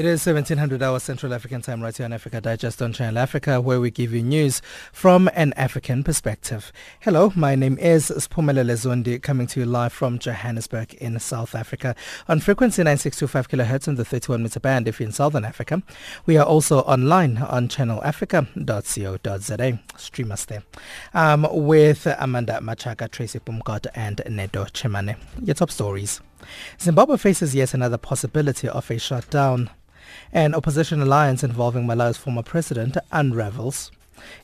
It is 1700 hours Central African time right here on Africa Digest on Channel Africa where we give you news from an African perspective. Hello, my name is Spumelele Zondi coming to you live from Johannesburg in South Africa on frequency 9625 kHz on the 31 meter band if you're in Southern Africa. We are also online on channelafrica.co.za. Stream us there. Um, with Amanda Machaka, Tracy Pumkot and Nedo Chemane. Your top stories. Zimbabwe faces yet another possibility of a shutdown an opposition alliance involving Malawi's former president unravels.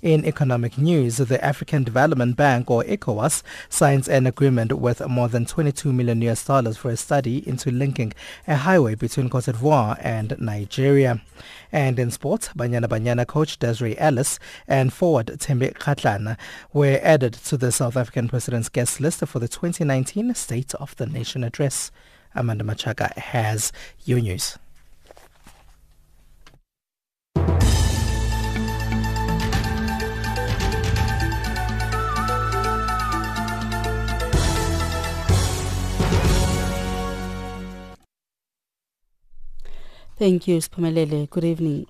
In economic news, the African Development Bank, or ECOWAS, signs an agreement worth more than 22 million US dollars for a study into linking a highway between Cote d'Ivoire and Nigeria. And in sports, Banyana Banyana coach Desiree Ellis and forward Thembi Kgatlana were added to the South African president's guest list for the 2019 State of the Nation address. Amanda Machaka has your news. Thank you, Spumelele. Good evening.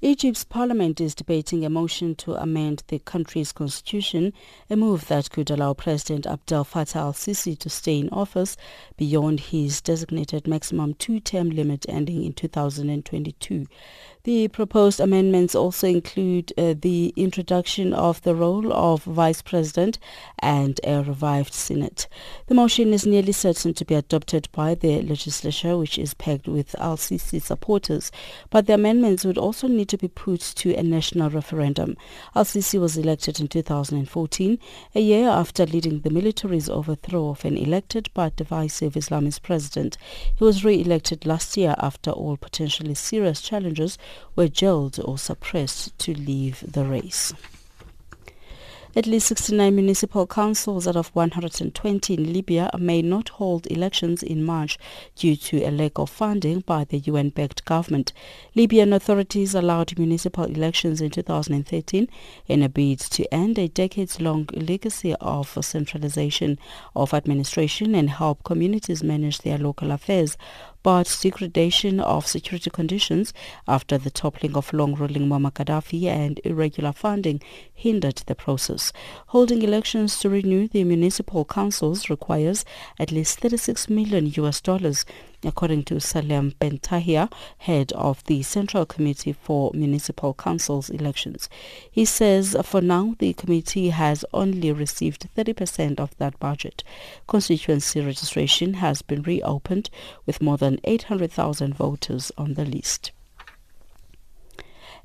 Egypt's parliament is debating a motion to amend the country's constitution, a move that could allow President Abdel Fattah al-Sisi to stay in office beyond his designated maximum two-term limit ending in 2022. The proposed amendments also include uh, the introduction of the role of Vice President and a revived Senate. The motion is nearly certain to be adopted by the legislature, which is pegged with al-Sisi supporters, but the amendments would also need to be put to a national referendum. al-Sisi was elected in 2014, a year after leading the military's overthrow of an elected but divisive Islamist president. He was re-elected last year after all potentially serious challenges were jailed or suppressed to leave the race. At least 69 municipal councils out of 120 in Libya may not hold elections in March due to a lack of funding by the UN-backed government. Libyan authorities allowed municipal elections in 2013 in a bid to end a decades-long legacy of centralization of administration and help communities manage their local affairs but degradation of security conditions after the toppling of long-ruling Muammar Gaddafi and irregular funding hindered the process. Holding elections to renew the municipal councils requires at least 36 million US dollars according to Salem Bentahia, head of the Central Committee for Municipal Councils elections. He says for now the committee has only received 30% of that budget. Constituency registration has been reopened with more than 800,000 voters on the list.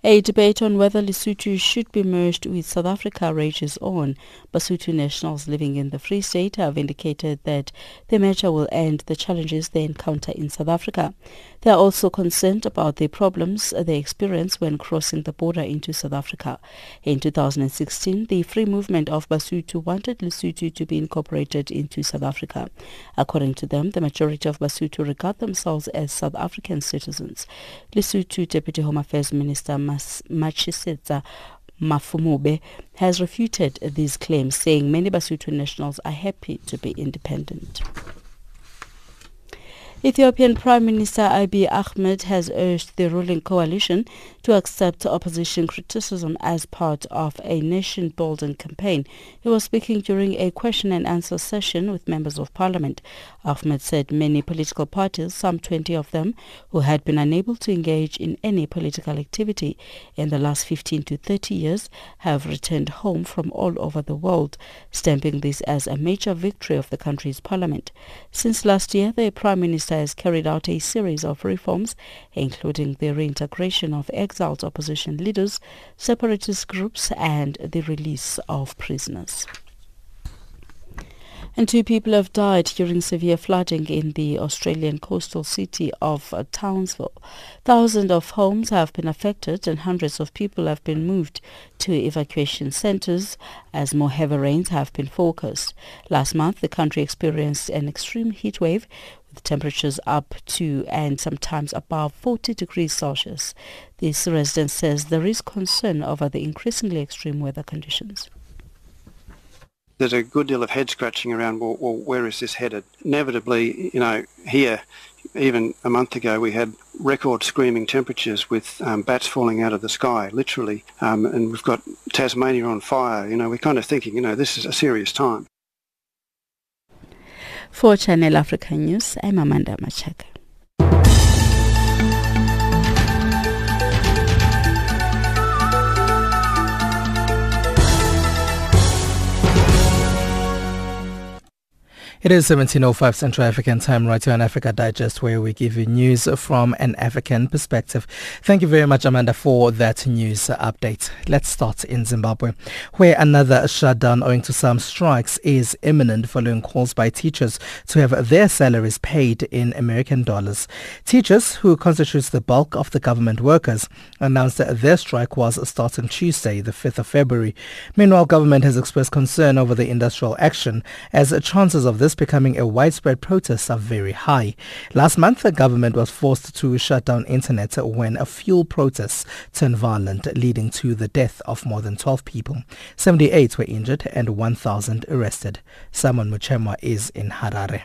A debate on whether Lesotho should be merged with South Africa rages on. Basotho nationals living in the Free State have indicated that the merger will end the challenges they encounter in South Africa. They are also concerned about the problems they experience when crossing the border into South Africa. In 2016, the free movement of Basotho wanted Lesotho to be incorporated into South Africa. According to them, the majority of Basotho regard themselves as South African citizens. Lesotho Deputy Home Affairs Minister Matshisetsa Mafumube has refuted these claims, saying many Basotho nationals are happy to be independent. Ethiopian Prime Minister Abiy Ahmed has urged the ruling coalition to accept opposition criticism as part of a nation-building campaign. He was speaking during a question and answer session with members of parliament. Ahmed said many political parties, some 20 of them, who had been unable to engage in any political activity in the last 15 to 30 years, have returned home from all over the world, stamping this as a major victory of the country's parliament. Since last year, the Prime Minister has carried out a series of reforms, including the reintegration of exiled opposition leaders, separatist groups, and the release of prisoners and two people have died during severe flooding in the Australian coastal city of Townsville. Thousands of homes have been affected and hundreds of people have been moved to evacuation centres as more heavy rains have been forecast. Last month, the country experienced an extreme heat wave with temperatures up to and sometimes above 40 degrees Celsius. This resident says there is concern over the increasingly extreme weather conditions there's a good deal of head scratching around, well, well, where is this headed? Inevitably, you know, here, even a month ago, we had record screaming temperatures with um, bats falling out of the sky, literally, um, and we've got Tasmania on fire. You know, we're kind of thinking, you know, this is a serious time. For Channel Africa News, I'm Amanda Machaka. It is 17.05 Central African time right here on Africa Digest where we give you news from an African perspective. Thank you very much Amanda for that news update. Let's start in Zimbabwe where another shutdown owing to some strikes is imminent following calls by teachers to have their salaries paid in American dollars. Teachers who constitutes the bulk of the government workers announced that their strike was starting Tuesday the 5th of February. Meanwhile government has expressed concern over the industrial action as chances of this becoming a widespread protest are very high. Last month, the government was forced to shut down internet when a fuel protests turned violent, leading to the death of more than 12 people. 78 were injured and 1,000 arrested. Simon Muchemwa is in Harare.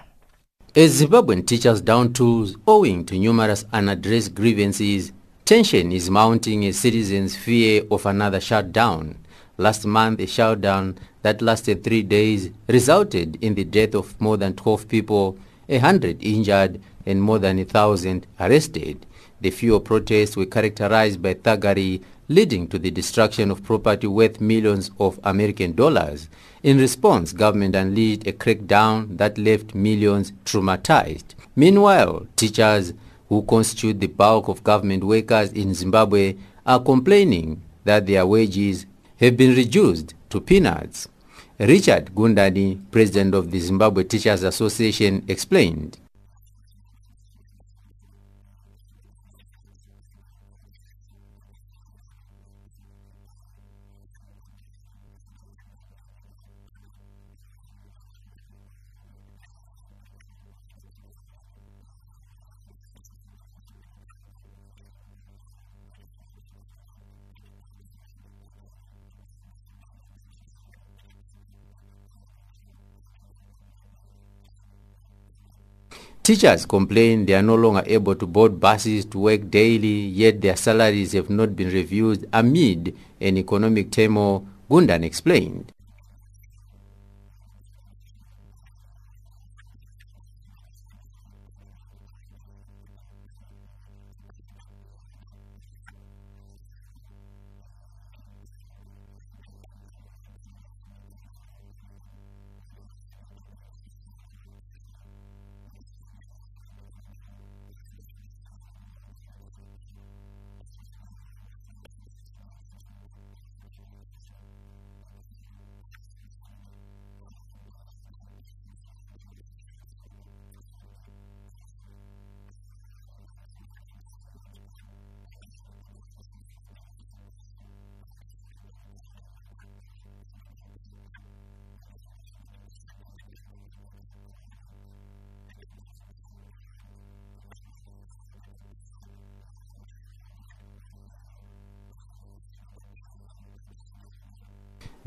As Zimbabwean teachers down tools owing to numerous unaddressed grievances, tension is mounting as citizens fear of another shutdown. Last month, a shutdown that lasted three days resulted in the death of more than 12 people, 100 injured, and more than 1,000 arrested. The fuel protests were characterized by thuggery, leading to the destruction of property worth millions of American dollars. In response, government unleashed a crackdown that left millions traumatized. Meanwhile, teachers who constitute the bulk of government workers in Zimbabwe are complaining that their wages have been reduced to peanuts. Richard Gundani, president of the Zimbabwe Teachers Association, explained. Teachers complain they are no longer able to board buses to work daily, yet their salaries have not been reviewed amid an economic turmoil, Gundani explained.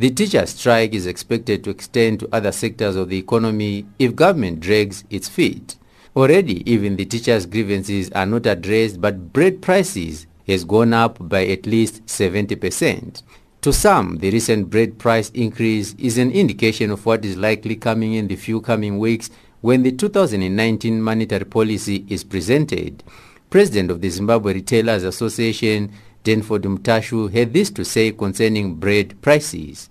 The teacher strike is expected to extend to other sectors of the economy if government drags its feet. Already, even the teachers' grievances are not addressed, but bread prices has gone up by at least 70%. To some, the recent bread price increase is an indication of what is likely coming in the few coming weeks when the 2019 monetary policy is presented. President of the Zimbabwe Retailers Association, Denford Mutashu, had this to say concerning bread prices.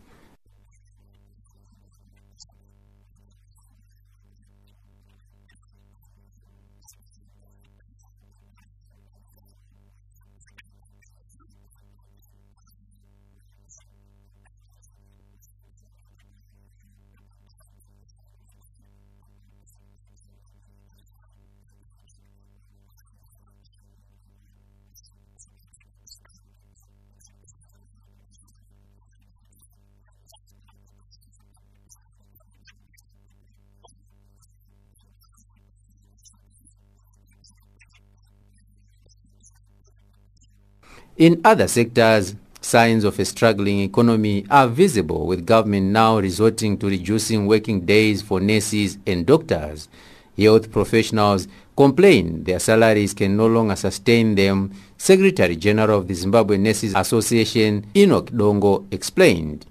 In other sectors, signs of a struggling economy are visible with government now resorting to reducing working days for nurses and doctors. Health professionals complain their salaries can no longer sustain them. Secretary General of the Zimbabwe Nurses Association, Enoch Dongo, explained.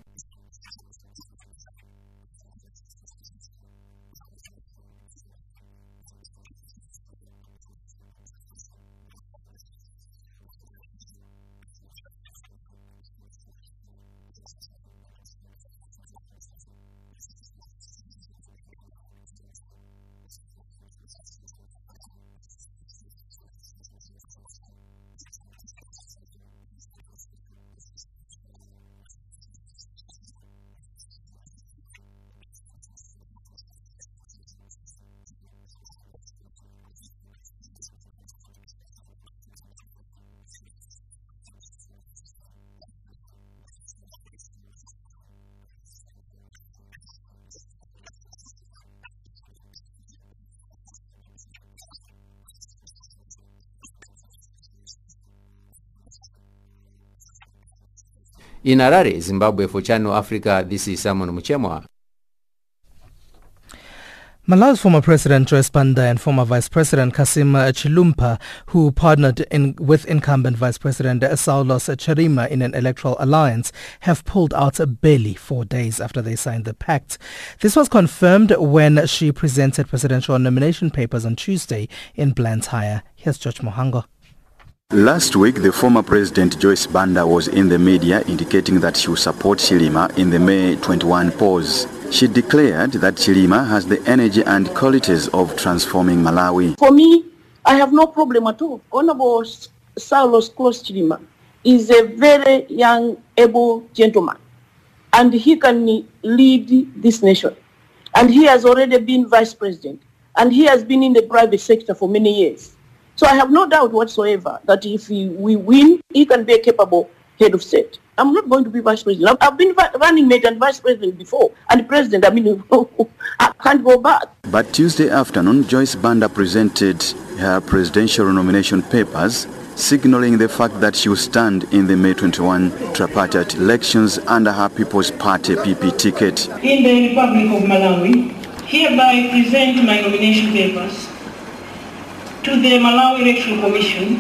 In Harare, Zimbabwe for Channel Africa, this is Simon Muchemwa. Malawi's former President Joyce Banda and former Vice President Cassim Chilumpha, who partnered in, with incumbent Vice President Saulos Chilima in an electoral alliance, have pulled out barely four days after they signed the pact. This was confirmed when she presented presidential nomination papers on Tuesday in Blantyre. Here's George Muhango. Last week, the former President Joyce Banda was in the media indicating that she would support Chilima in the May 21 polls. She declared that Chilima has the energy and qualities of transforming Malawi. For me, I have no problem at all. Honorable Saulos Klaus Chilima is a very young, able gentleman, and he can lead this nation. And he has already been vice president, and he has been in the private sector for many years. So I have no doubt whatsoever that if we, we win, he can be a capable head of state. I'm not going to be vice president. I've, I've been running mate and vice president before, and president, I mean, I can't go back. But Tuesday afternoon, Joyce Banda presented her presidential nomination papers signaling the fact that she will stand in the May 21 tripartite elections under her People's Party PP ticket. In the Republic of Malawi, hereby present my nomination papers to the Malawi Electoral Commission,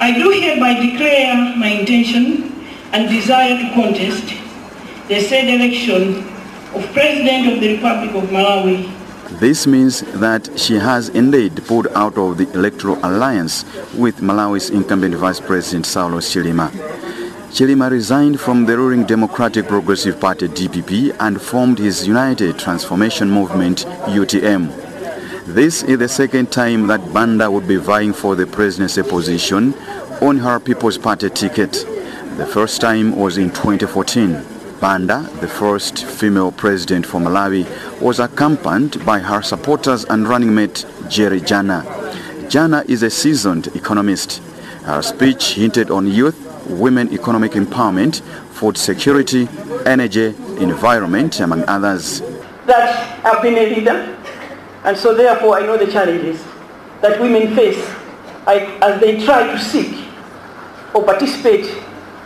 I do hereby declare my intention and desire to contest the said election of President of the Republic of Malawi. This means that she has indeed pulled out of the electoral alliance with Malawi's incumbent Vice President Saulo Chilima. Chilima resigned from the ruling Democratic Progressive Party DPP and formed his United Transformation Movement UTM. This is the second time that Banda would be vying for the presidency position on her People's Party ticket. The first time was in 2014. Banda, the first female president for Malawi, was accompanied by her supporters and running mate Jerry Jana. Jana is a seasoned economist. Her speech hinted on youth, women economic empowerment, food security, energy, environment, among others. That I've been a leader and so therefore I know the challenges that women face as they try to seek or participate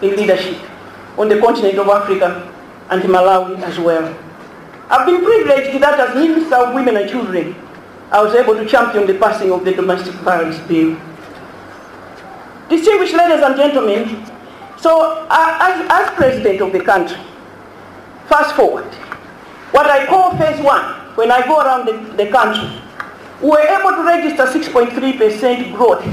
in leadership on the continent of Africa and Malawi as well. I've been privileged that as Minister of Women and Children, I was able to champion the passing of the Domestic Violence Bill. Distinguished ladies and gentlemen, so uh, as, as President of the country, fast forward, what I call phase one when I go around the, the country, we were able to register 6.3% growth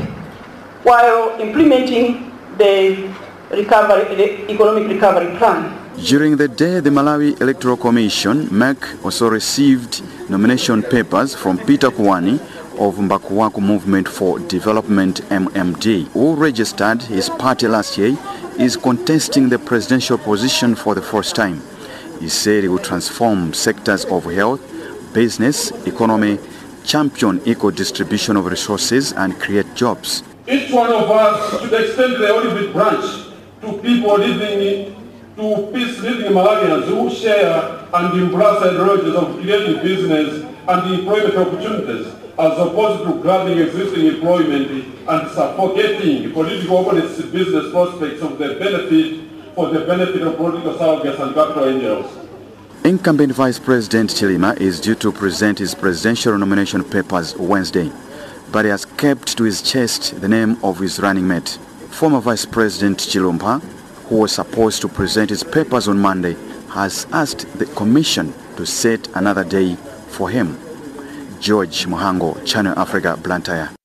while implementing the recovery, the economic recovery plan. During the day, the Malawi Electoral Commission, MEC, also received nomination papers from Peter Kuwani of Mbakuwaku Movement for Development MMD, who registered his party last year, is contesting the presidential position for the first time. He said he will transform sectors of health, business, economy, champion equal distribution of resources and create jobs. Each one of us should extend the Olivet branch to people living to peace living Malawians who share and embrace the ideologies of creating business and employment opportunities as opposed to grabbing existing employment and suffocating political opponents' business prospects of the benefit for the benefit of political surrogates and capital angels. Incumbent Vice President Chilima is due to present his presidential nomination papers Wednesday, but he has kept to his chest the name of his running mate. Former Vice President Chilumpa, who was supposed to present his papers on Monday, has asked the Commission to set another day for him. George Muhango, Channel Africa, Blantyre.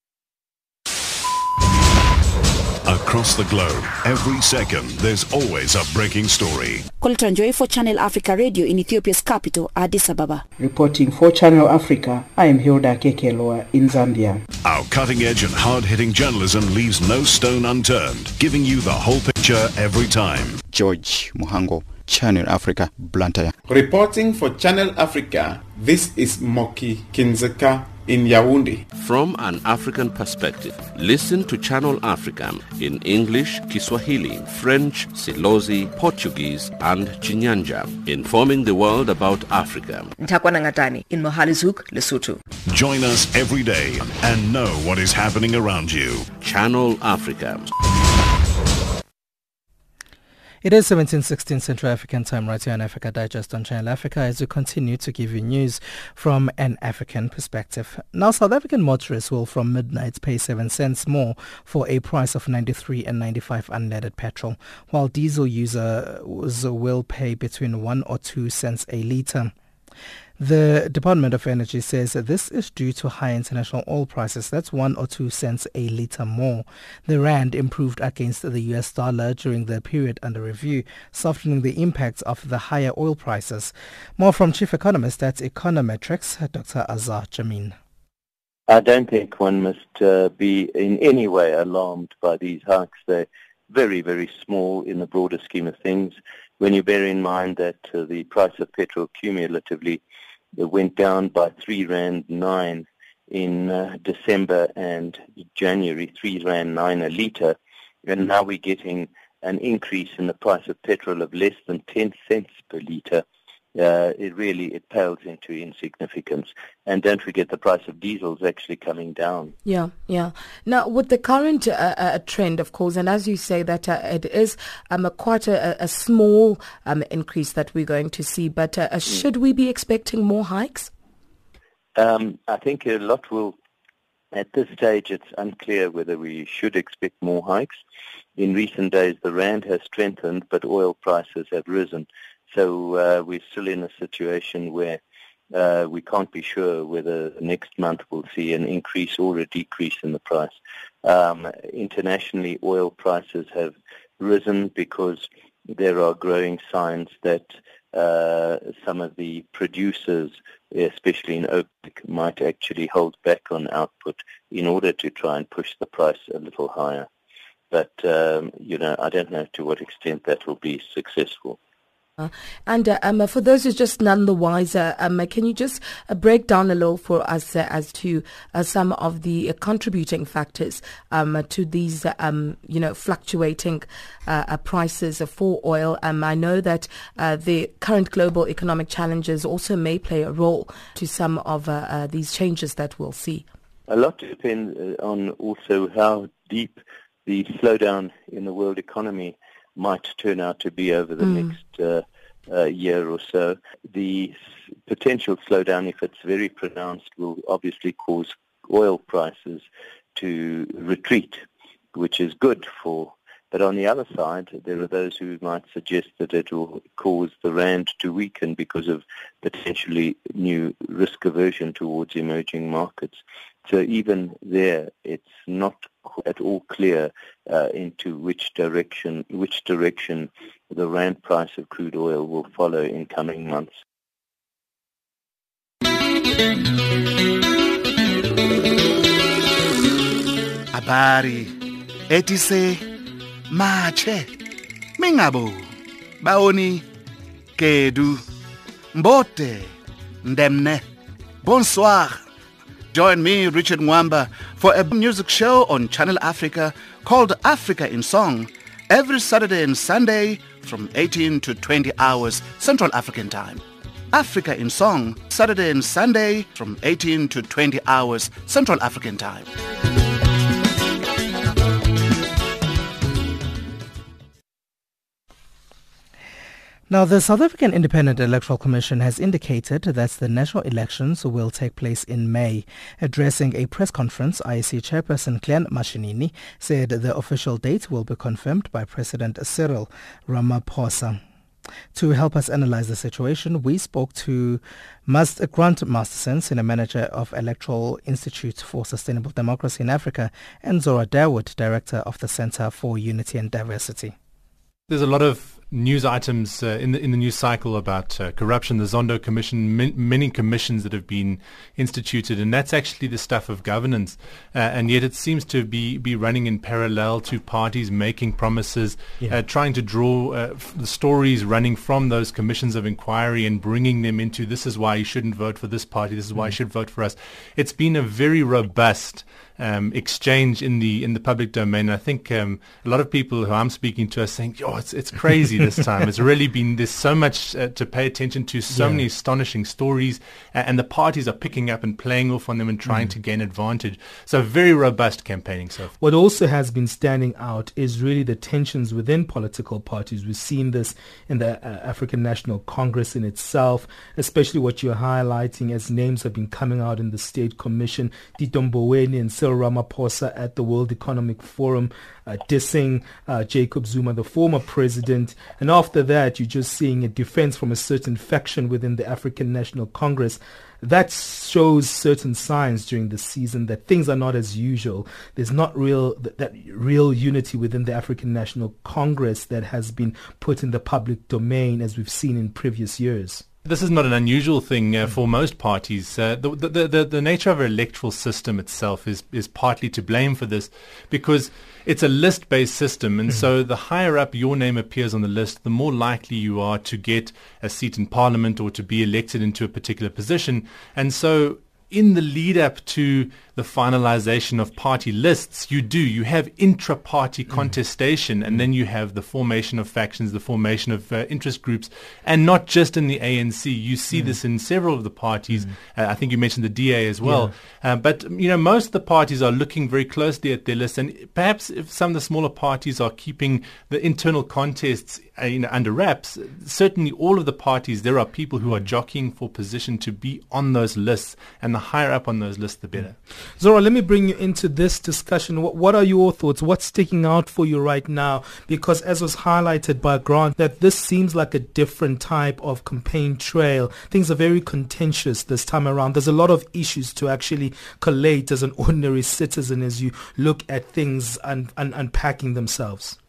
Across the globe, every second, there's always a breaking story. Colton Joy for Channel Africa Radio in Ethiopia's capital, Addis Ababa. Reporting for Channel Africa, I am Hilda Kekeloa in Zambia. Our cutting-edge and hard-hitting journalism leaves no stone unturned, giving you the whole picture every time. George Muhango, Channel Africa, Blantyre. Reporting for Channel Africa, this is Moki Kinzeka in Yaoundé. From an African perspective, listen to Channel Africa in English, Kiswahili, French, Silozi, Portuguese, and Chinyanja, informing the world about Africa. Ntakwana Ngatani in Mohale's Hoek, Lesotho. Join us every day and know what is happening around you. Channel Africa. It is 1716 Central African Time right here on Africa Digest on Channel Africa as we continue to give you news from an African perspective. Now, South African motorists will from midnight pay 7 cents more for a price of 93 and 95 unleaded petrol, while diesel users will pay between 1 or 2 cents a litre. The Department of Energy says this is due to high international oil prices. That's one or two cents a litre more. The rand improved against the US dollar during the period under review, softening the impacts of the higher oil prices. More from Chief Economist at Econometrix, Dr. Azar Jammine. I don't think one must uh, be in any way alarmed by these hikes. They're very, very small in the broader scheme of things. When you bear in mind that uh, the price of petrol cumulatively it went down by three rand nine in uh, December and January, three rand nine a litre, and now we're getting an increase in the price of petrol of less than 10 cents per litre. Uh, it really it pales into insignificance. And don't forget the price of diesel is actually coming down. Yeah, yeah. Now with the current uh, uh, trend, of course, and as you say that uh, it is um, a quite a, a small um, increase that we're going to see, but uh, uh, should we be expecting more hikes? Um, I think a lot will. At this stage, it's unclear whether we should expect more hikes. In recent days, the rand has strengthened, but oil prices have risen. So uh, we're still in a situation where uh, we can't be sure whether next month we'll see an increase or a decrease in the price. Um, internationally, oil prices have risen because there are growing signs that uh, some of the producers, especially in OPEC, might actually hold back on output in order to try and push the price a little higher. But, um, you know, I don't know to what extent that will be successful. Uh, and uh, um, for those who's just none the wiser, um, can you just uh, break down a little for us uh, as to uh, some of the uh, contributing factors um, to these, um, you know, fluctuating prices for oil? Um, I know that the current global economic challenges also may play a role to some of these changes that we'll see. A lot depends on also how deep the slowdown in the world economy might turn out to be over the mm. next uh, uh, year or so. The potential slowdown, if it's very pronounced, will obviously cause oil prices to retreat, which is good for. But on the other side, there are those who might suggest that it will cause the rand to weaken because of potentially new risk aversion towards emerging markets. So even there, it's not at all clear uh, into which direction which direction the rand price of crude oil will follow in coming months. Habari etise mache mingabo baoni kedu mbote ndemne bonsoir Join me, Richard Mwamba, for a music show on Channel Africa called Africa in Song every Saturday and Sunday from 18 to 20 hours Central African Time. Africa in Song, Saturday and Sunday from 18 to 20 hours Central African Time. Now, the South African Independent Electoral Commission has indicated that the national elections will take place in May. Addressing a press conference, IEC Chairperson Glenn Mashinini said the official date will be confirmed by President Cyril Ramaphosa. To help us analyze the situation, we spoke to Grant Masterson, Senior Manager of Electoral Institute for Sustainable Democracy in Africa, and Zohra Dawood, Director of the Center for Unity and Diversity. There's a lot of news items uh, in the in the news cycle about uh, corruption, the Zondo Commission, min- many commissions that have been instituted, and that's actually the stuff of governance. Uh, and yet, it seems to be be running in parallel to parties making promises, Yeah. uh, trying to draw uh, f- the stories running from those commissions of inquiry and bringing them into this is why you shouldn't vote for this party, this is why you should vote for us. It's been a very robust um, exchange in the in the public domain. I think um, a lot of people who I'm speaking to are saying, "Yo, it's it's crazy this time. It's really been there's so much uh, to pay attention to, so Yeah. many astonishing stories, uh, and the parties are picking up and playing off on them and trying Mm. to gain advantage. So very robust campaigning so. What also has been standing out is really the tensions within political parties. We've seen this in the uh, African National Congress in itself, especially what you're highlighting as names have been coming out in the State Commission, Tito Mboweni and Cyril Ramaphosa at the World Economic Forum, uh, dissing uh, Jacob Zuma, the former president. And after that, you're just seeing a defense from a certain faction within the African National Congress that shows certain signs during the season that things are not as usual. There's not real that, that real unity within the African National Congress that has been put in the public domain as we've seen in previous years. This is not an unusual thing uh, for most parties. Uh, the, the, the, the nature of our electoral system itself is, is partly to blame for this because it's a list-based system and so the higher up your name appears on the list, the more likely you are to get a seat in parliament or to be elected into a particular position. And so in the lead up to the finalization of party lists, you do. You have intra-party contestation and then you have the formation of factions, the formation of uh, interest groups, and not just in the ANC. You see this in several of the parties. Uh, I think you mentioned the DA as well. Uh, but, you know, most of the parties are looking very closely at their lists and perhaps if some of the smaller parties are keeping the internal contests uh, you know, under wraps, certainly all of the parties, there are people who are jockeying for position to be on those lists and the higher up on those lists, the better. Mm. Zohra, let me bring you into this discussion. What, what are your thoughts? What's sticking out for you right now? Because as was highlighted by Grant, that this seems like a different type of campaign trail. Things are very contentious this time around. There's a lot of issues to actually collate as an ordinary citizen as you look at things and, and unpacking themselves.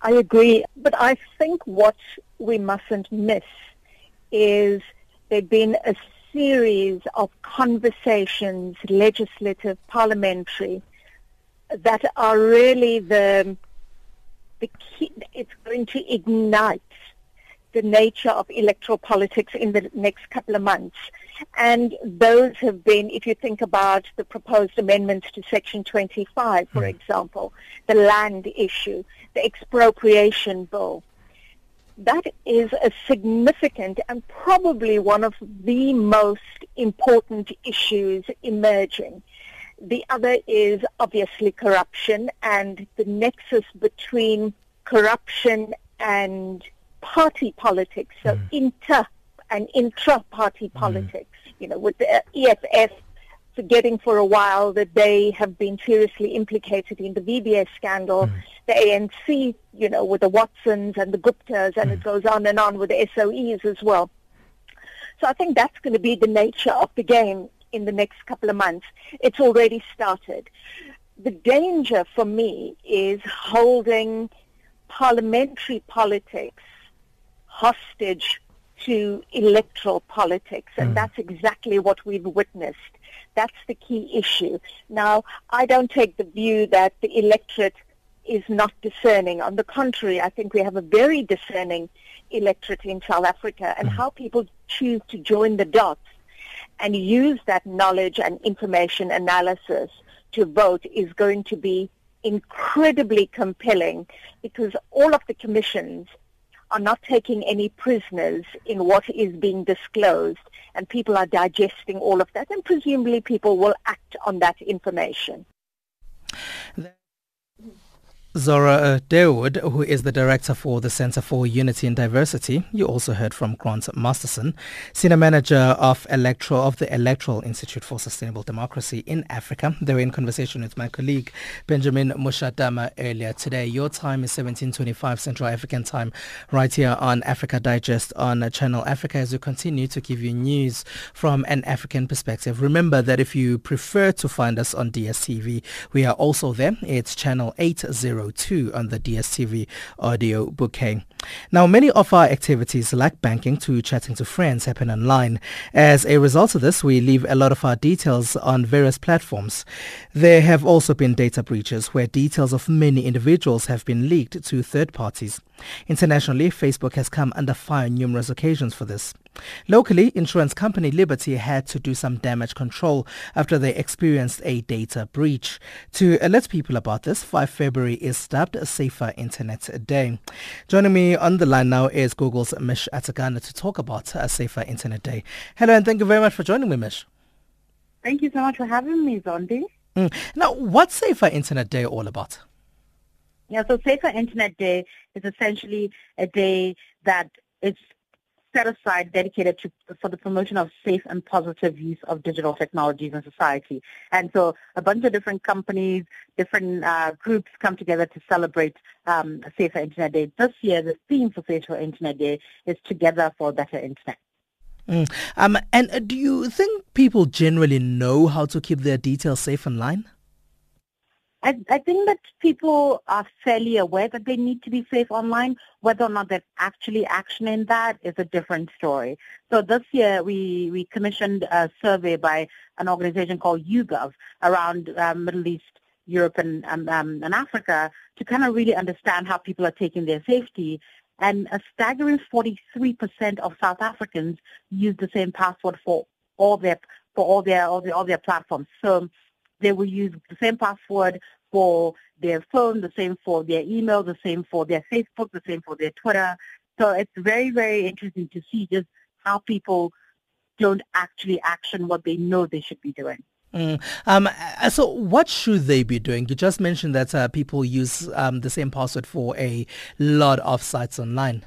I agree, but I think what we mustn't miss is there've been a series of conversations, legislative, parliamentary, that are really the the key. It's going to ignite the nature of electoral politics in the next couple of months. And those have been, if you think about the proposed amendments to Section 25, for example, the land issue, the expropriation bill, that is a significant and probably one of the most important issues emerging. The other is obviously corruption and the nexus between corruption and party politics, so mm. inter and intra-party mm. politics. You know, with the EFF forgetting for a while that they have been seriously implicated in the VBS scandal, mm. the ANC, you know, with the Watsons and the Guptas, and it mm. goes on and on with the SOEs as well. So I think that's going to be the nature of the game in the next couple of months. It's already started. The danger for me is holding parliamentary politics hostage to electoral politics, and mm. that's exactly what we've witnessed. That's the key issue. Now, I don't take the view that the electorate is not discerning. On the contrary, I think we have a very discerning electorate in South Africa, and mm. how people choose to join the dots and use that knowledge and information analysis to vote is going to be incredibly compelling because all of the commissions are not taking any prisoners in what is being disclosed and people are digesting all of that and presumably people will act on that information. Zohra uh, Dawood, who is the director for the Center for Unity and Diversity. You also heard from Grant Masterson, senior manager of electoral of the Electoral Institute for Sustainable Democracy in Africa. They were in conversation with my colleague Benjamin Mushadama earlier today. Your time is 17:25 Central African Time, right here on Africa Digest on Channel Africa. As we continue to give you news from an African perspective. Remember that if you prefer to find us on DSTV, we are also there. It's channel 80 2 on the DSTV audio bouquet. Now, many of our activities like banking to chatting to friends happen online. As a result of this, we leave a lot of our details on various platforms. There have also been data breaches where details of many individuals have been leaked to third parties. Internationally, Facebook has come under fire on numerous occasions for this. Locally, insurance company Liberty had to do some damage control after they experienced a data breach. To alert people about this, 5 February is dubbed a Safer Internet Day. Joining me on the line now is Google's Mish Atagana to talk about a Safer Internet Day. Hello and thank you very much for joining me, Mish. Thank you so much for having me, Zondi. Mm. Now, what's Safer Internet Day all about? Yeah, so Safer Internet Day is essentially a day that is set aside dedicated to for the promotion of safe and positive use of digital technologies in society. And so a bunch of different companies, different uh, groups come together to celebrate um, Safer Internet Day. This year, the theme for Safer Internet Day is Together for a Better Internet. Mm. Um, and uh, do you think people generally know how to keep their details safe online? I, I think that people are fairly aware that they need to be safe online. Whether or not they're actually actioning that is a different story. So this year we, we commissioned a survey by an organization called YouGov around uh, Middle East, Europe, and, um, and Africa to kind of really understand how people are taking their safety. And a staggering 43% of South Africans use the same password for all their for all their all their all their platforms. So they will use the same password for their phone, the same for their email, the same for their Facebook, the same for their Twitter. So it's very, very interesting to see just how people don't actually action what they know they should be doing. Mm. Um, uh, so what should they be doing? You just mentioned that uh, people use um, the same password for a lot of sites online.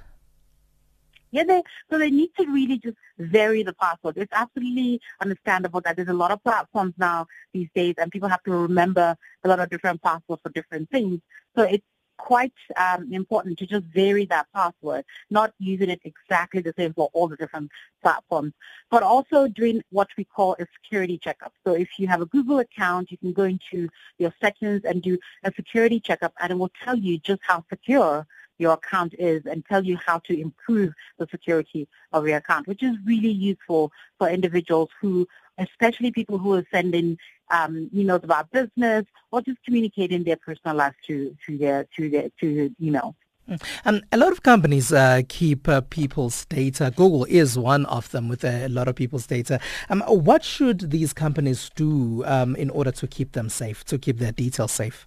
Yeah, they, so they need to really just vary the password. It's absolutely understandable that there's a lot of platforms now these days and people have to remember a lot of different passwords for different things. So it's quite um, important to just vary that password, not using it exactly the same for all the different platforms, but also doing what we call a security checkup. So if you have a Google account, you can go into your settings and do a security checkup and it will tell you just how secure your account is and tell you how to improve the security of your account, which is really useful for individuals who, especially people who are sending um, emails about business or just communicating their personal life to, to their to their to email. Um, a lot of companies uh, keep uh, people's data. Google is one of them with a lot of people's data. Um, what should these companies do um, in order to keep them safe, to keep their details safe?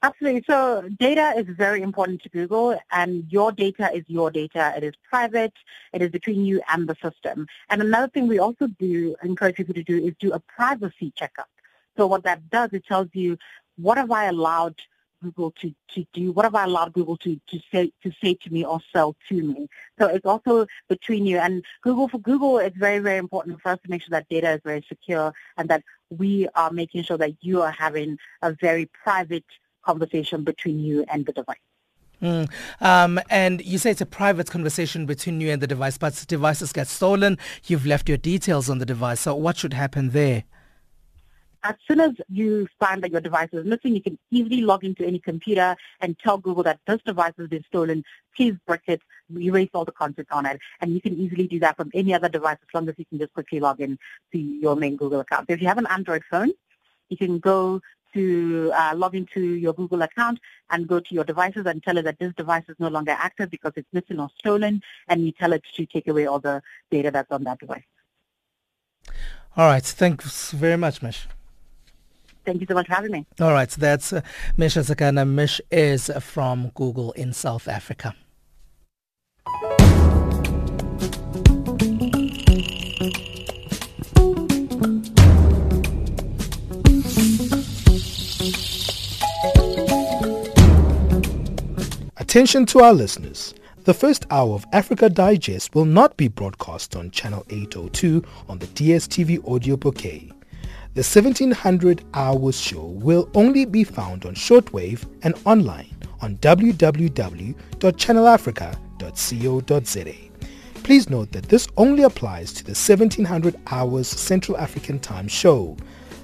Absolutely. So data is very important to Google and your data is your data. It is private. It is between you and the system. And another thing we also do, encourage people to do, is do a privacy checkup. So what that does, it tells you what have I allowed Google to, to do, what have I allowed Google to, to say to say to me or sell to me. So it's also between you and Google. For Google, it's very, very important for us to make sure that data is very secure and that we are making sure that you are having a very private conversation between you and the device. Mm. Um, and you say it's a private conversation between you and the device, but devices get stolen. You've left your details on the device. So what should happen there? As soon as you find that your device is missing, you can easily log into any computer and tell Google that this device has been stolen. Please break it, erase all the content on it. And you can easily do that from any other device as long as you can just quickly log in to your main Google account. So if you have an Android phone, you can go to uh, log into your Google account and go to your devices and tell it that this device is no longer active because it's missing or stolen, and you tell it to take away all the data that's on that device. All right. Thanks very much, Mish. Thank you so much for having me. All right. So that's uh, Mish. Mish is from Google in South Africa. Attention to our listeners. The first hour of Africa Digest will not be broadcast on Channel 802 on the DSTV audio bouquet. The 1700 hours show will only be found on shortwave and online on www.channelafrica.co.za. Please note that this only applies to the 1700 hours Central African Time show.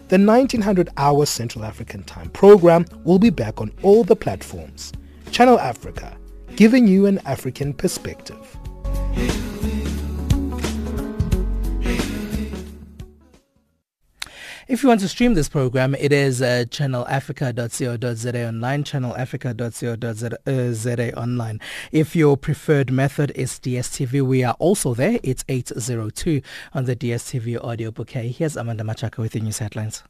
The 1900 hours Central African Time program will be back on all the platforms. Channel Africa, giving you an African perspective. If you want to stream this program, it is uh, channelafrica.co.za online, channelafrica.co.za online. If your preferred method is DSTV, we are also there. It's 802 on the DSTV audio bouquet. Here's Amanda Machaka with the news headlines.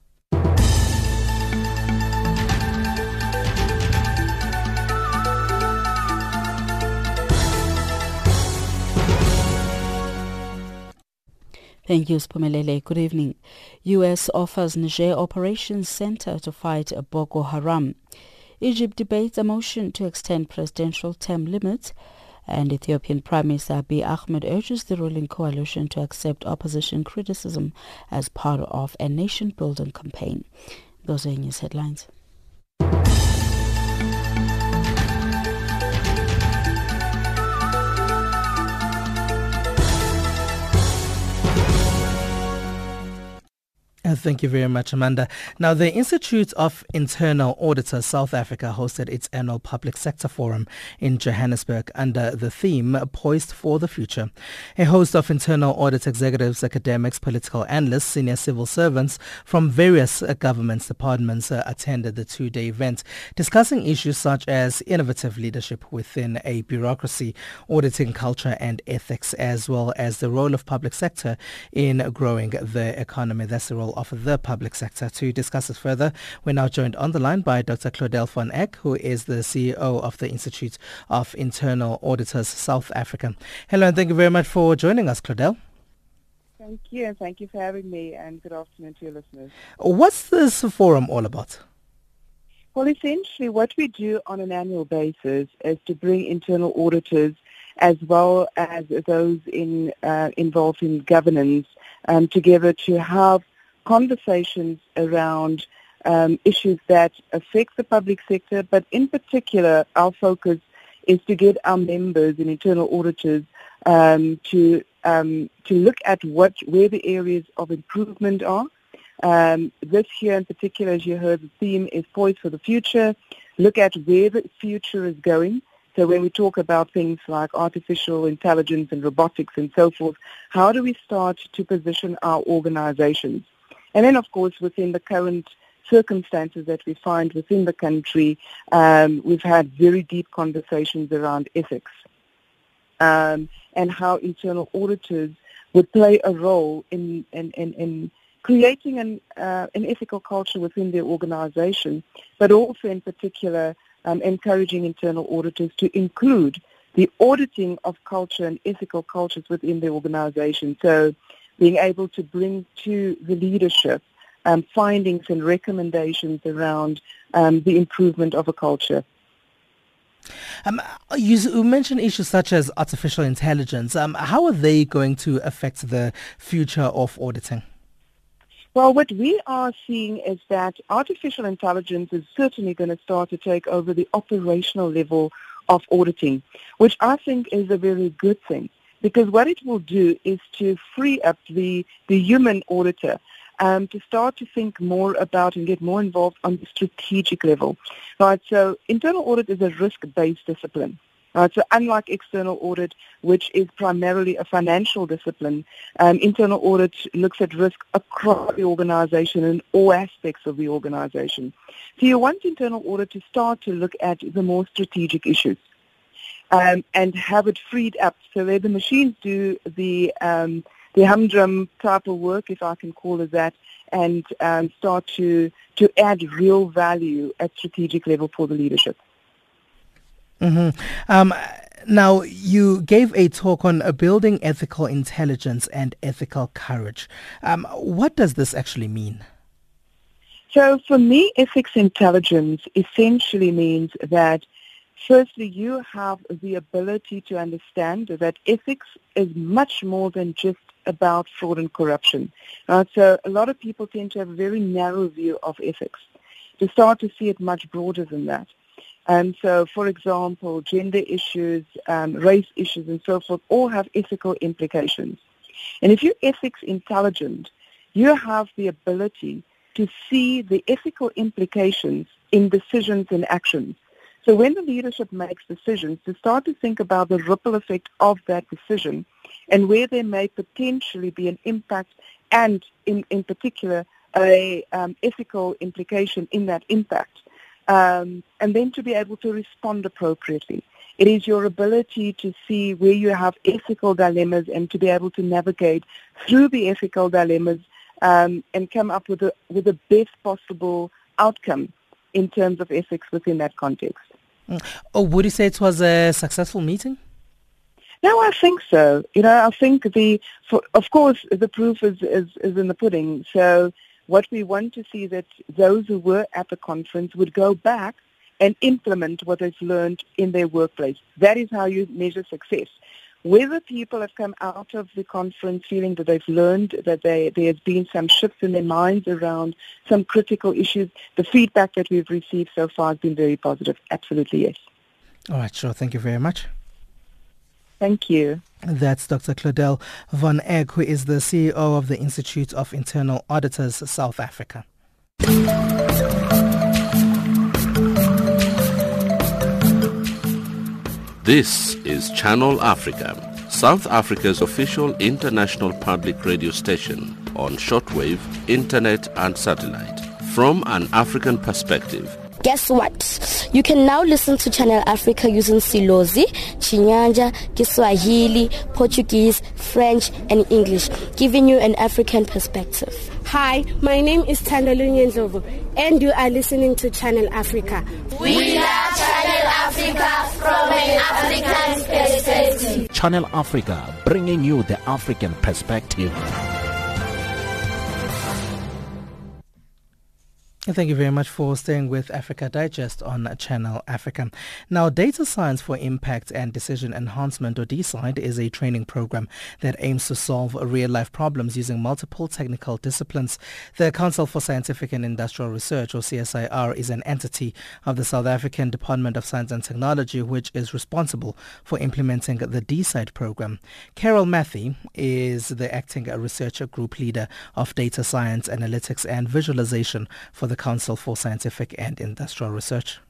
Thank you, Spumelele. Good evening. U.S. offers Niger Operations Center to fight Boko Haram. Egypt debates a motion to extend presidential term limits. And Ethiopian Prime Minister Abiy Ahmed urges the ruling coalition to accept opposition criticism as part of a nation-building campaign. Those are news headlines. Thank you very much, Amanda. Now, the Institute of Internal Auditors South Africa hosted its annual public sector forum in Johannesburg under the theme Poised for the Future. A host of internal audit executives, academics, political analysts, senior civil servants from various uh, government departments uh, attended the two-day event, discussing issues such as innovative leadership within a bureaucracy, auditing culture and ethics, as well as the role of public sector in growing the economy. That's the role of the public sector. To discuss this further, we're now joined on the line by Dr. Claudel van Eck, who is the CEO of the Institute of Internal Auditors South Africa. Hello, and thank you very much for joining us, Claudel. Thank you, and thank you for having me, and good afternoon to your listeners. What's this forum all about? Well, essentially, what we do on an annual basis is to bring internal auditors as well as those in, uh, involved in governance um, together to have conversations around um, issues that affect the public sector, but in particular, our focus is to get our members and internal auditors um, to um, to look at what where the areas of improvement are. Um, this year, in particular, as you heard, the theme is poised for the future. Look at where the future is going. So when we talk about things like artificial intelligence and robotics and so forth, how do we start to position our organizations? And then, of course, within the current circumstances that we find within the country, um, we've had very deep conversations around ethics um, and how internal auditors would play a role in, in, in, in creating an, uh, an ethical culture within their organization, but also in particular um, encouraging internal auditors to include the auditing of culture and ethical cultures within the organization. So being able to bring to the leadership um, findings and recommendations around um, the improvement of a culture. Um, you, mentioned issues such as artificial intelligence. Um, how are they going to affect the future of auditing? Well, what we are seeing is that artificial intelligence is certainly going to start to take over the operational level of auditing, which I think is a very good thing because what it will do is to free up the, the human auditor um, to start to think more about and get more involved on the strategic level. Right, so internal audit is a risk-based discipline. Right, so unlike external audit, which is primarily a financial discipline, um, internal audit looks at risk across the organization and all aspects of the organization. So you want internal audit to start to look at the more strategic issues um, and have it freed up so that the machines do the um, the humdrum type of work, if I can call it that, and um, start to to add real value at strategic level for the leadership. Mm-hmm. Um, now, you gave a talk on uh, building ethical intelligence and ethical courage. Um, what does this actually mean? So for me, ethics intelligence essentially means that Firstly, you have the ability to understand that ethics is much more than just about fraud and corruption. Uh, so a lot of people tend to have a very narrow view of ethics. To start to see it much broader than that. And so, for example, gender issues, um, race issues, and so forth all have ethical implications. And if you're ethics intelligent, you have the ability to see the ethical implications in decisions and actions. So when the leadership makes decisions, to start to think about the ripple effect of that decision and where there may potentially be an impact and, in, in particular, a um, ethical implication in that impact um, and then to be able to respond appropriately. It is your ability to see where you have ethical dilemmas and to be able to navigate through the ethical dilemmas um, and come up with, a, with the best possible outcome in terms of ethics within that context. Oh, would you say it was a successful meeting? No, I think so. You know, I think the, for, of course, the proof is, is, is in the pudding. So what we want to see that those who were at the conference would go back and implement what they've learned in their workplace. That is how you measure success. Whether people have come out of the conference feeling that they've learned, that they, there has been some shifts in their minds around some critical issues, the feedback that we've received so far has been very positive. Absolutely, yes. All right, sure. Thank you very much. Thank you. That's Dr. Claudel Van Eck, who is the CEO of the Institute of Internal Auditors, South Africa. This is Channel Africa, South Africa's official international public radio station on shortwave, internet and satellite. From an African perspective, guess what? You can now listen to Channel Africa using Silozi, Chinyanja, Kiswahili, Portuguese, French, and English, giving you an African perspective. Hi, my name is Tandalo Nyenzovo, and you are listening to Channel Africa. We are Channel Africa from an African perspective. Channel Africa, bringing you the African perspective. Thank you very much for staying with Africa Digest on Channel Africa. Now, Data Science for Impact and Decision Enhancement, or DSIDE, is a training program that aims to solve real-life problems using multiple technical disciplines. The Council for Scientific and Industrial Research, or CSIR, is an entity of the South African Department of Science and Technology, which is responsible for implementing the DSIDE program. Carol Matthey is the acting research group leader of Data Science, Analytics and Visualization for the the Council for Scientific and Industrial Research.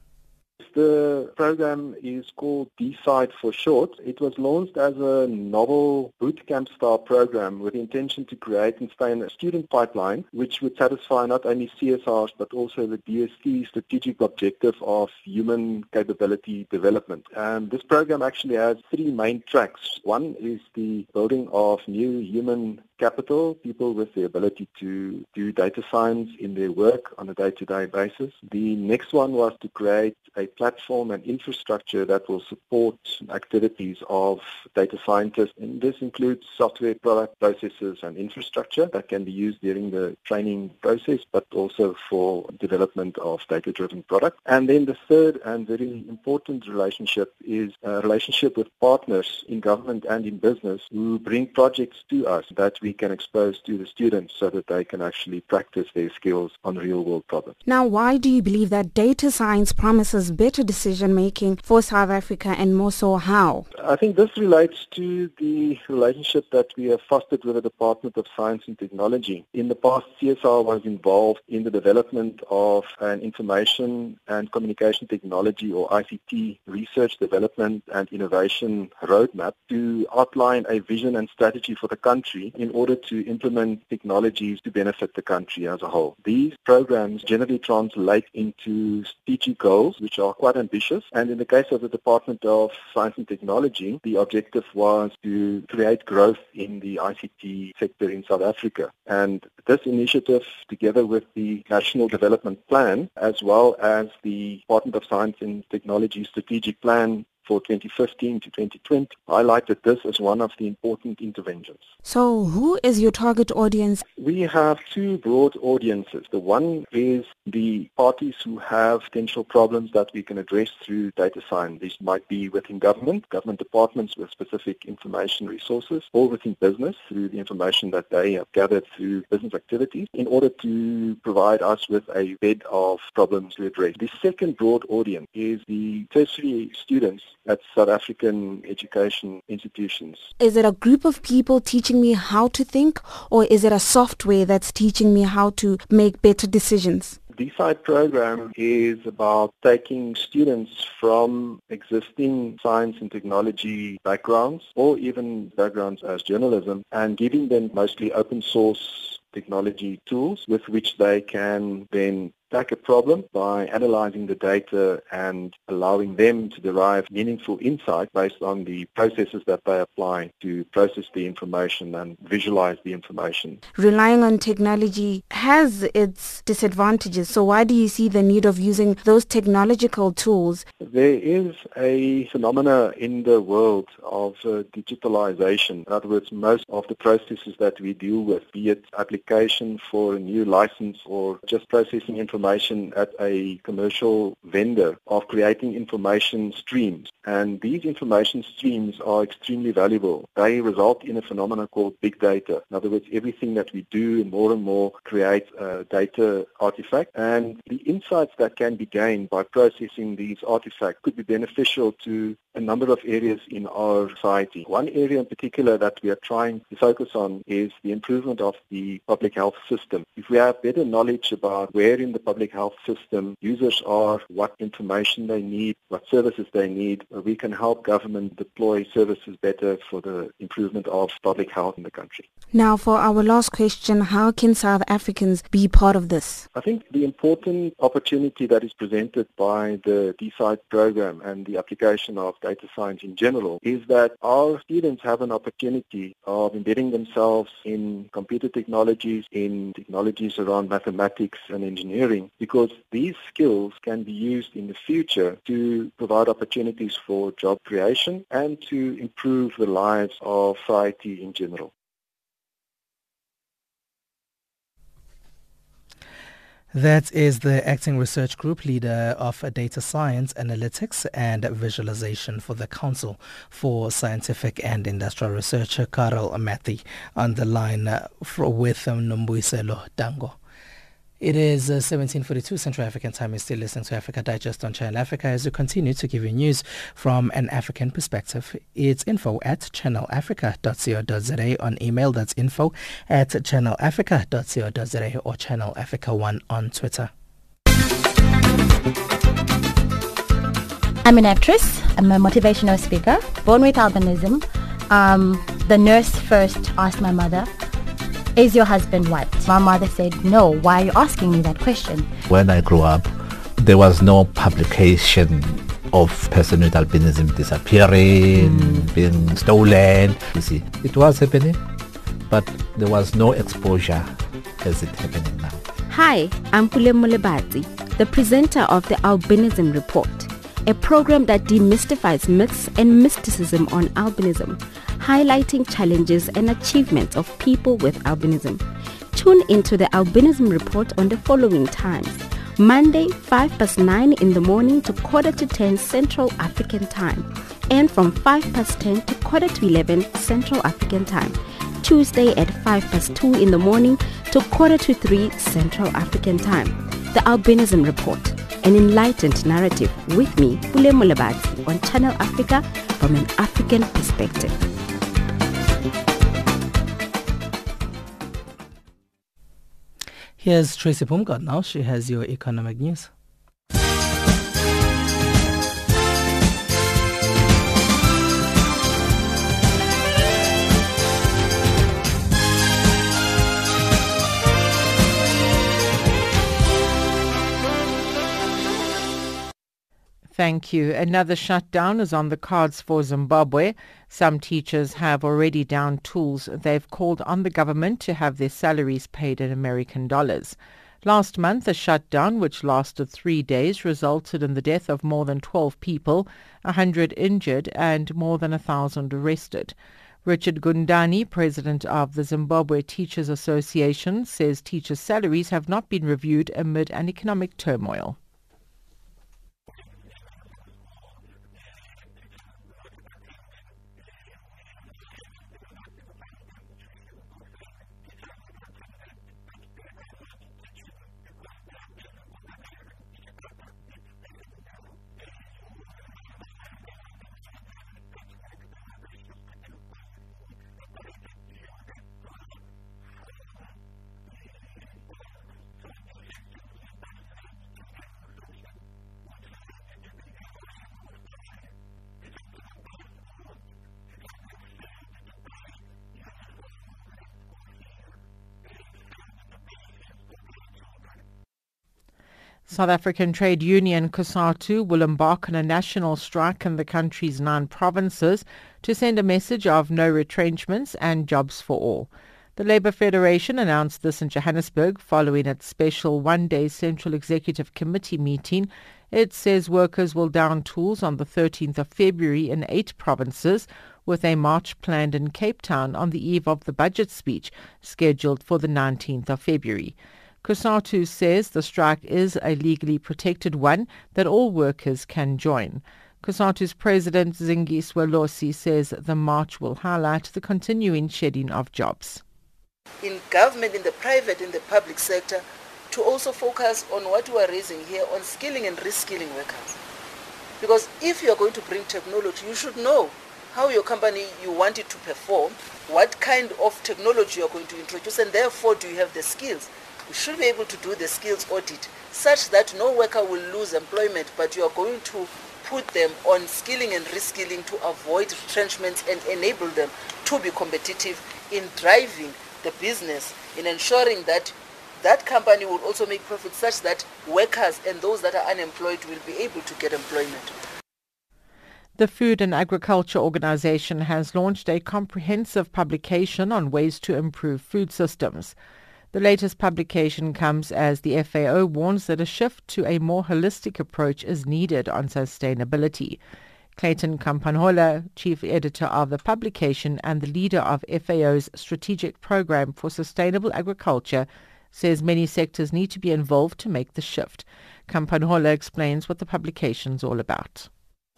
The program is called DSIDE for short. It was launched as a novel bootcamp style program with the intention to create and sustain a student pipeline which would satisfy not only CSIR's but also the DST strategic objective of human capability development. And this program actually has three main tracks. One is the building of new human capital, people with the ability to do data science in their work on a day-to-day basis. The next one was to create a platform and infrastructure that will support activities of data scientists. And this includes software product processes and infrastructure that can be used during the training process, but also for development of data-driven products. And then the third and very important relationship is a relationship with partners in government and in business who bring projects to us that we can expose to the students so that they can actually practice their skills on real-world problems. Now, why do you believe that data science promises better decision-making for South Africa and more so how? I think this relates to the relationship that we have fostered with the Department of Science and Technology. In the past, CSIR was involved in the development of an information and communication technology or ICT research development and innovation roadmap to outline a vision and strategy for the country in order to implement technologies to benefit the country as a whole. These programs generally translate into strategic goals, which are quite ambitious. And in the case of the Department of Science and Technology, the objective was to create growth in the ICT sector in South Africa. And this initiative, together with the National Development Plan, as well as the Department of Science and Technology strategic plan for 2015 to 2020 highlighted this as one of the important interventions. So who is your target audience? We have two broad audiences. The one is the parties who have potential problems that we can address through data science. This might be within government, government departments with specific information resources, or within business through the information that they have gathered through business activities in order to provide us with a bed of problems to address. The second broad audience is the tertiary students at South African education institutions. Is it a group of people teaching me how to think or is it a software that's teaching me how to make better decisions? DSIDE program is about taking students from existing science and technology backgrounds or even backgrounds as journalism and giving them mostly open source technology tools with which they can then tackle a problem by analyzing the data and allowing them to derive meaningful insight based on the processes that they apply to process the information and visualize the information. Relying on technology has its disadvantages. So why do you see the need of using those technological tools? There is a phenomena in the world of uh, digitalization. In other words, most of the processes that we deal with, be it application for a new license or just processing information information at a commercial vendor of creating information streams. And these information streams are extremely valuable. They result in a phenomenon called big data. In other words, everything that we do more and more creates a data artifact. And the insights that can be gained by processing these artifacts could be beneficial to a number of areas in our society. One area in particular that we are trying to focus on is the improvement of the public health system. If we have better knowledge about where in the public health system users are, what information they need, what services they need, we can help government deploy services better for the improvement of public health in the country. Now for our last question, how can South Africans be part of this? I think the important opportunity that is presented by the DSIDE program and the application of data science in general is that our students have an opportunity of embedding themselves in computer technologies, in technologies around mathematics and engineering, because these skills can be used in the future to provide opportunities for job creation and to improve the lives of society in general. That is the acting research group leader of data science, analytics and visualization for the Council for Scientific and Industrial Research, Carol Mathy, on the line uh, with um, Nombuyiselo Dango. It is uh, 1742 Central African time. You're still listening to Africa Digest on Channel Africa as we continue to give you news from an African perspective. It's info at channelafrica.co.za on email. That's info at channelafrica.co.za or Channel Africa 1 on Twitter. I'm an actress. I'm a motivational speaker, born with albinism. Um, the nurse first asked my mother, is your husband white? My mother said, no. Why are you asking me that question? When I grew up, there was no publication of person with albinism disappearing, mm. being stolen. You see, it was happening, but there was no exposure as it happening now. Hi, I'm Pule Mulebati, the presenter of the Albinism Report, a program that demystifies myths and mysticism on albinism highlighting challenges and achievements of people with albinism. Tune into the Albinism Report on the following times. Monday, 5 past 9 in the morning to quarter to 10 Central African Time, and from 5 past 10 to quarter to 11 Central African Time. Tuesday at 5 past 2 in the morning to quarter to 3 Central African Time. The Albinism Report, an enlightened narrative with me, Ule Mulabati, on Channel Africa from an African perspective. Here's Tracy Pumgott now. She has your economic news. Thank you. Another shutdown is on the cards for Zimbabwe. Some teachers have already downed tools. They've called on the government to have their salaries paid in American dollars. Last month, a shutdown which lasted three days resulted in the death of more than 12 people, 100 injured and more than 1,000 arrested. Richard Gundani, president of the Zimbabwe Teachers Association, says teachers' salaries have not been reviewed amid an economic turmoil. South African trade union COSATU will embark on a national strike in the country's nine provinces to send a message of no retrenchments and jobs for all. The Labour Federation announced this in Johannesburg following its special one-day Central Executive Committee meeting. It says workers will down tools on the 13th of February in eight provinces, with a march planned in Cape Town on the eve of the budget speech scheduled for the 19th of February. COSATU says the strike is a legally protected one that all workers can join. COSATU's president Zingiswa Losi says the march will highlight the continuing shedding of jobs. In government, in the private, in the public sector, to also focus on what we are raising here on skilling and reskilling workers. Because if you are going to bring technology, you should know how your company you want it to perform, what kind of technology you are going to introduce, and therefore do you have the skills we should be able to do the skills audit such that no worker will lose employment, but you are going to put them on skilling and reskilling to avoid retrenchments and enable them to be competitive in driving the business, in ensuring that that company will also make profit such that workers and those that are unemployed will be able to get employment. The Food and Agriculture Organization has launched a comprehensive publication on ways to improve food systems. The latest publication comes as the FAO warns that a shift to a more holistic approach is needed on sustainability. Clayton Campanhola, chief editor of the publication and the leader of FAO's strategic program for sustainable agriculture, says many sectors need to be involved to make the shift. Campanhola explains what the publication is all about.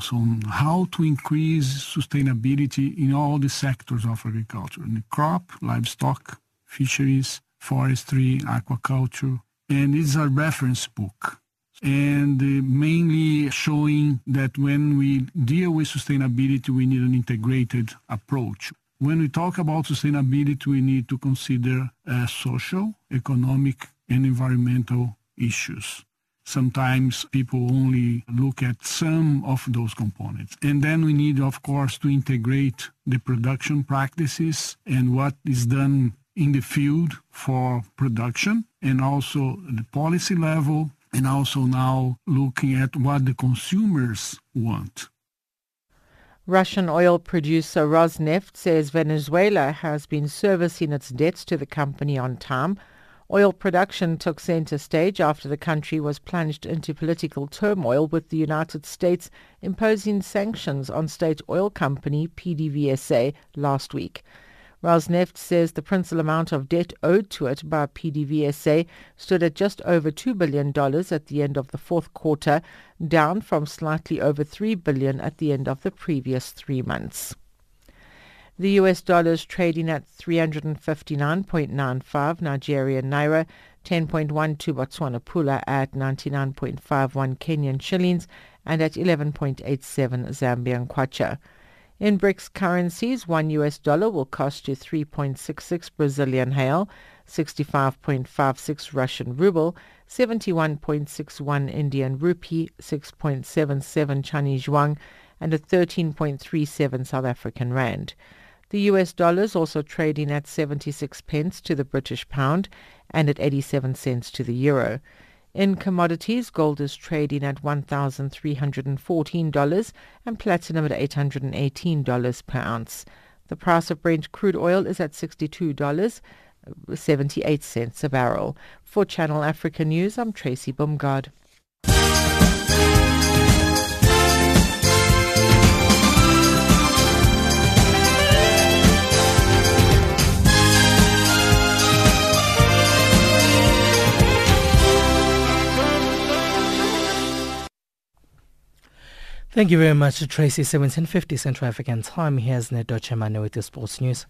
So how to increase sustainability in all the sectors of agriculture, in the crop, livestock, fisheries, forestry, aquaculture, and it's a reference book. And uh, mainly showing that when we deal with sustainability, we need an integrated approach. When we talk about sustainability, we need to consider uh, social, economic, and environmental issues. Sometimes people only look at some of those components. And then we need, of course, to integrate the production practices and what is done in the field for production and also the policy level and also now looking at what the consumers want. Russian oil producer Rosneft says Venezuela has been servicing its debts to the company on time. Oil production took center stage after the country was plunged into political turmoil with the United States imposing sanctions on state oil company PDVSA last week. Rosneft says the principal amount of debt owed to it by PDVSA stood at just over $2 billion at the end of the fourth quarter, down from slightly over $3 billion at the end of the previous three months. The US dollar is trading at 359.95 Nigerian naira, 10.12 Botswana pula at 99.51 Kenyan shillings, and at 11.87 Zambian kwacha. In BRICS currencies, one US dollar will cost you 3.66 Brazilian real, 65.56 Russian ruble, 71.61 Indian rupee, 6.77 Chinese yuan, and a 13.37 South African rand. The US dollar is also trading at 76 pence to the British pound and at 87 cents to the euro. In commodities, gold is trading at $1,314 and platinum at $818 per ounce. The price of Brent crude oil is at $62. 78 a barrel. For Channel Africa News, I'm Tracy Bumgard. Thank you very much, to Tracy. 1750 Central African Time. Here's Nedo Chemane with the sports news.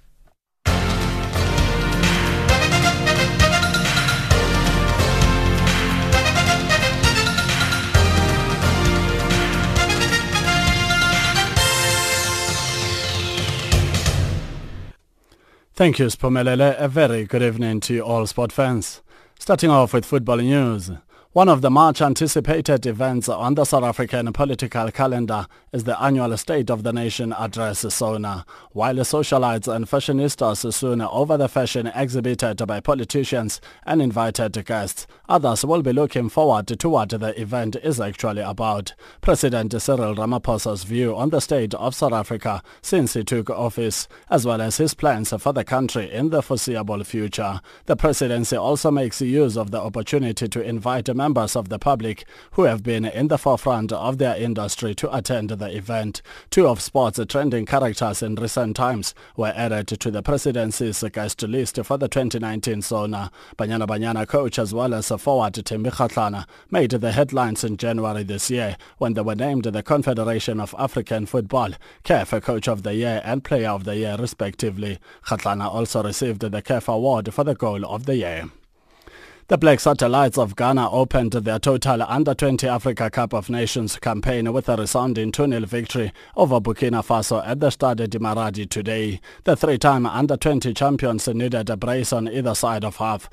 Thank you, Spomelele. A very good evening to all sport fans. Starting off with football news. One of the much anticipated events on the South African political calendar is the annual State of the Nation address SONA. While socialites and fashionistas soon over the fashion exhibited by politicians and invited guests, others will be looking forward to what the event is actually about. President Cyril Ramaphosa's view on the state of South Africa since he took office, as well as his plans for the country in the foreseeable future. The presidency also makes use of the opportunity to invite members of the public who have been in the forefront of their industry to attend the event. Two of sports trending characters in recent times were added to the presidency's guest list for the 2019 SONA. Banyana Banyana coach as well as forward Thembi Kgatlana made the headlines in January this year when they were named the Confederation of African Football CAF Coach of the Year and Player of the Year respectively. Kgatlana also received the CAF Award for the Goal of the Year. The Black Satellites of Ghana opened their total Under-20 Africa Cup of Nations campaign with a resounding 2-0 victory over Burkina Faso at the Stade de Maradi today. The three-time Under-20 champions needed a brace on either side of half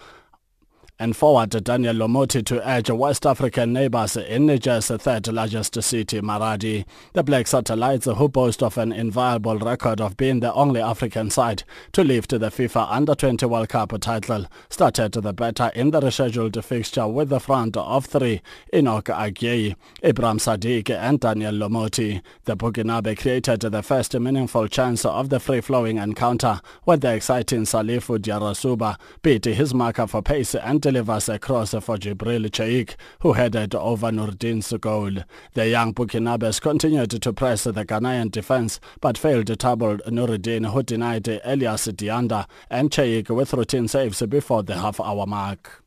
and forward Daniel Lomotey to edge West African neighbors in Niger's third largest city, Maradi. The Black Satellites, who boast of an inviolable record of being the only African side to lift the FIFA Under-20 World Cup title, started the better in the rescheduled fixture with the front of three, Enoch Agyei, Ibrahim Sadiq and Daniel Lomotey. The Burkinabe created the first meaningful chance of the free-flowing encounter when the exciting Salifu Diarasuba beat his marker for pace and a cross for Jibril Cheik, who headed over Nurdin's goal. The young Burkinabes continued to press the Ghanaian defense, but failed to trouble Nuruddin, who denied Elias Dianda and Cheik with routine saves before the half-hour mark.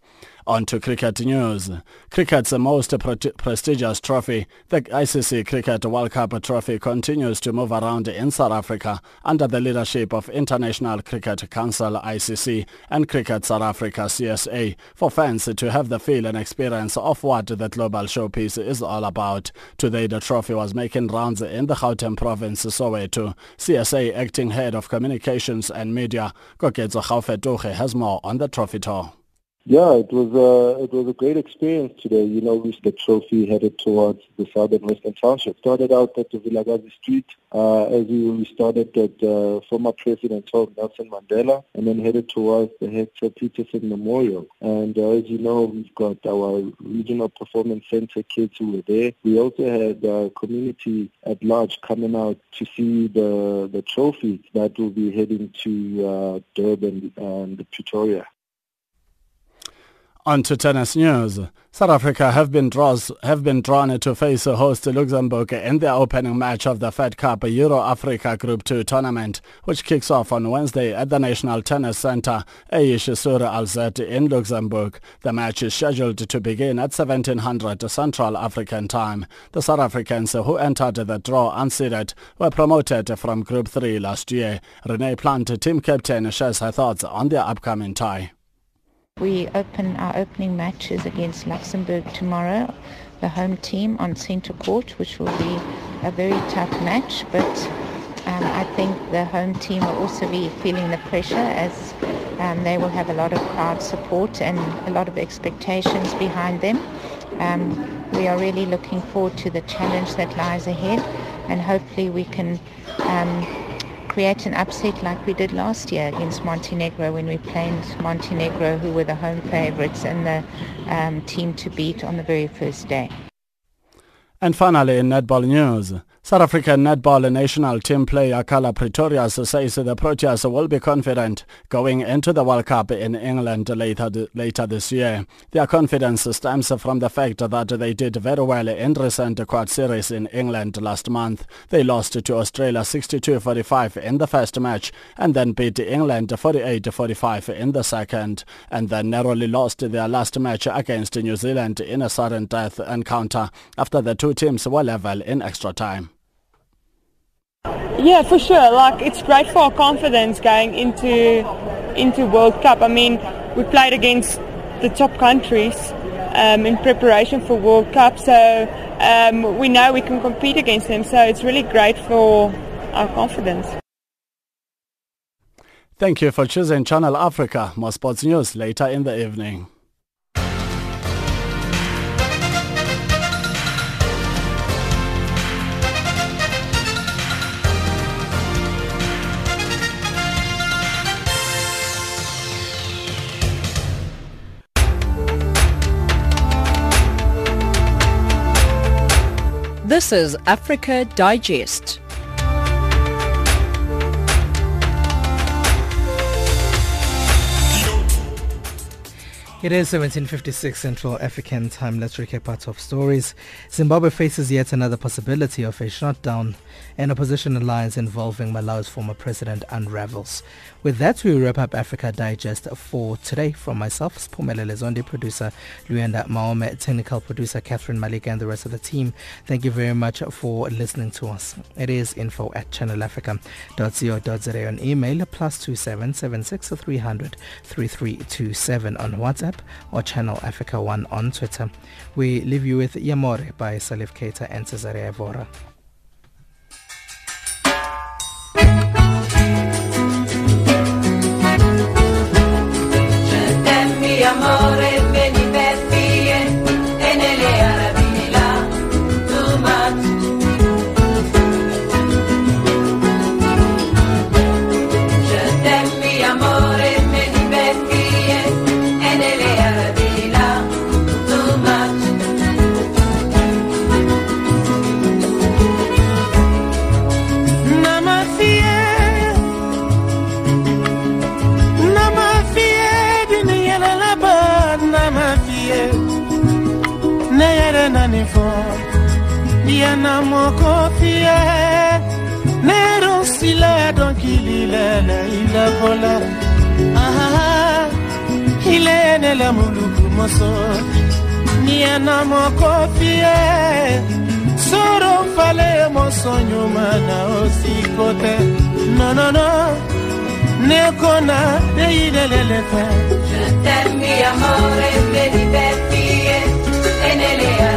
On to cricket news. Cricket's most pre- prestigious trophy, the ICC Cricket World Cup trophy, continues to move around in South Africa under the leadership of International Cricket Council ICC and Cricket South Africa CSA for fans to have the feel and experience of what the global showpiece is all about. Today the trophy was making rounds in the Gauteng province Soweto. CSA acting head of communications and media, Koketso Gaofetoge has more on the trophy tour. Yeah, it was a it was a great experience today. You know, we the trophy headed towards the southern western township. Started out at the Vilakazi Street, uh, as we, we started at uh, former President Nelson Mandela, and then headed towards the Hector Pieterson Memorial. And uh, as you know, we've got our regional performance center kids who were there. We also had uh, community at large coming out to see the the trophy that will be heading to uh, Durban and Pretoria. On to tennis news. South Africa have been draws have been drawn to face host Luxembourg in the opening match of the Fed Cup Euro Africa Group 2 tournament, which kicks off on Wednesday at the National Tennis Center, Esch-sur-Alzette in Luxembourg. The match is scheduled to begin at 1700 Central African Time. The South Africans who entered the draw unseeded were promoted from Group 3 last year. Renee Plant, team captain, shares her thoughts on their upcoming tie. We open our opening matches against Luxembourg tomorrow, the home team on centre court, which will be a very tough match. But um, I think the home team will also be feeling the pressure as um, they will have a lot of crowd support and a lot of expectations behind them. Um, we are really looking forward to the challenge that lies ahead, and hopefully we can um, create an upset like we did last year against Montenegro when we played Montenegro, who were the home favourites and the um, team to beat on the very first day. And finally, in netball news, South African netball national team player Carla Pretorius says the Proteas will be confident going into the World Cup in England later, later this year. Their confidence stems from the fact that they did very well in recent quad series in England last month. They lost to Australia 62-45 in the first match and then beat England 48-45 in the second and then narrowly lost their last match against New Zealand in a sudden death encounter after the two teams were level in extra time. Yeah, for sure. Like it's great for our confidence going into into World Cup. I mean, we played against the top countries um, in preparation for World Cup, so um, we know we can compete against them. So it's really great for our confidence. Thank you for choosing Channel Africa. More sports news later in the evening. This is Africa Digest. It is 1756 Central African time. Let's recap our top stories. Zimbabwe faces yet another possibility of a shutdown. An opposition alliance involving Malawi's former president unravels. With that, we wrap up Africa Digest for today. From myself, Spumele Lezondi, producer Luanda Maome, technical producer Catherine Malik, and the rest of the team. Thank you very much for listening to us. It is info at channelafrica.co.za on email, plus 2776 300 3327 on WhatsApp or Channel Africa 1 on Twitter. We leave you with Yamore by Salif Keita and Cesária Évora. Amore na moko fie nero sila donkililele ilakola aha ilene la muluku moso. Niana moko fie soro fale moso nyuma na osikote. No no no nekona deilelele fe Je t'aime mi amore, vedi per fie, e nelle arabi pas chérie. Je t'aime, mi amore,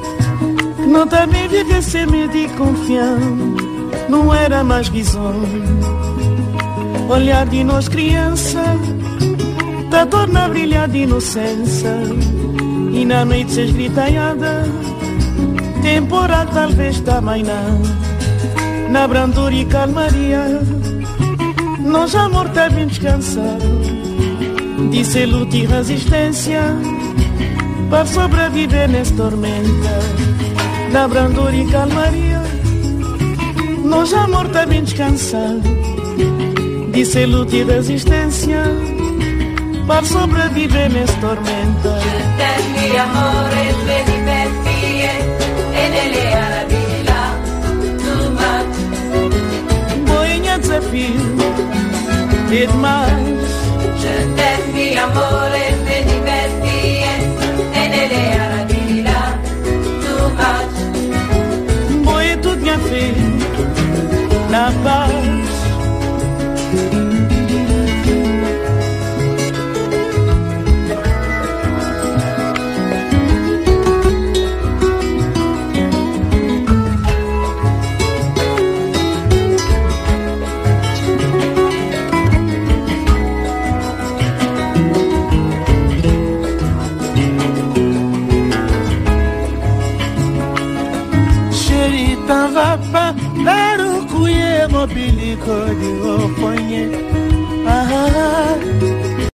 fé. Não também viver sem medo e confiança, não era mais visão olhar de nós criança Da torna a brilhar de inocência. E na noite se esgritanhada Temporal talvez também não Na brandura e calmaria Nós amor tá bem descansado. De luta e resistência Para sobreviver nessa tormenta na brandura e calmaria. Nós amor morta bem descansado, disse luta e resistência, para sobreviver nessa tormenta. Certezza, amor, e desafio e demais. Je amor amore, te divertir, e nelle aradirilà, tu vai. Tudo minha filha, na paz.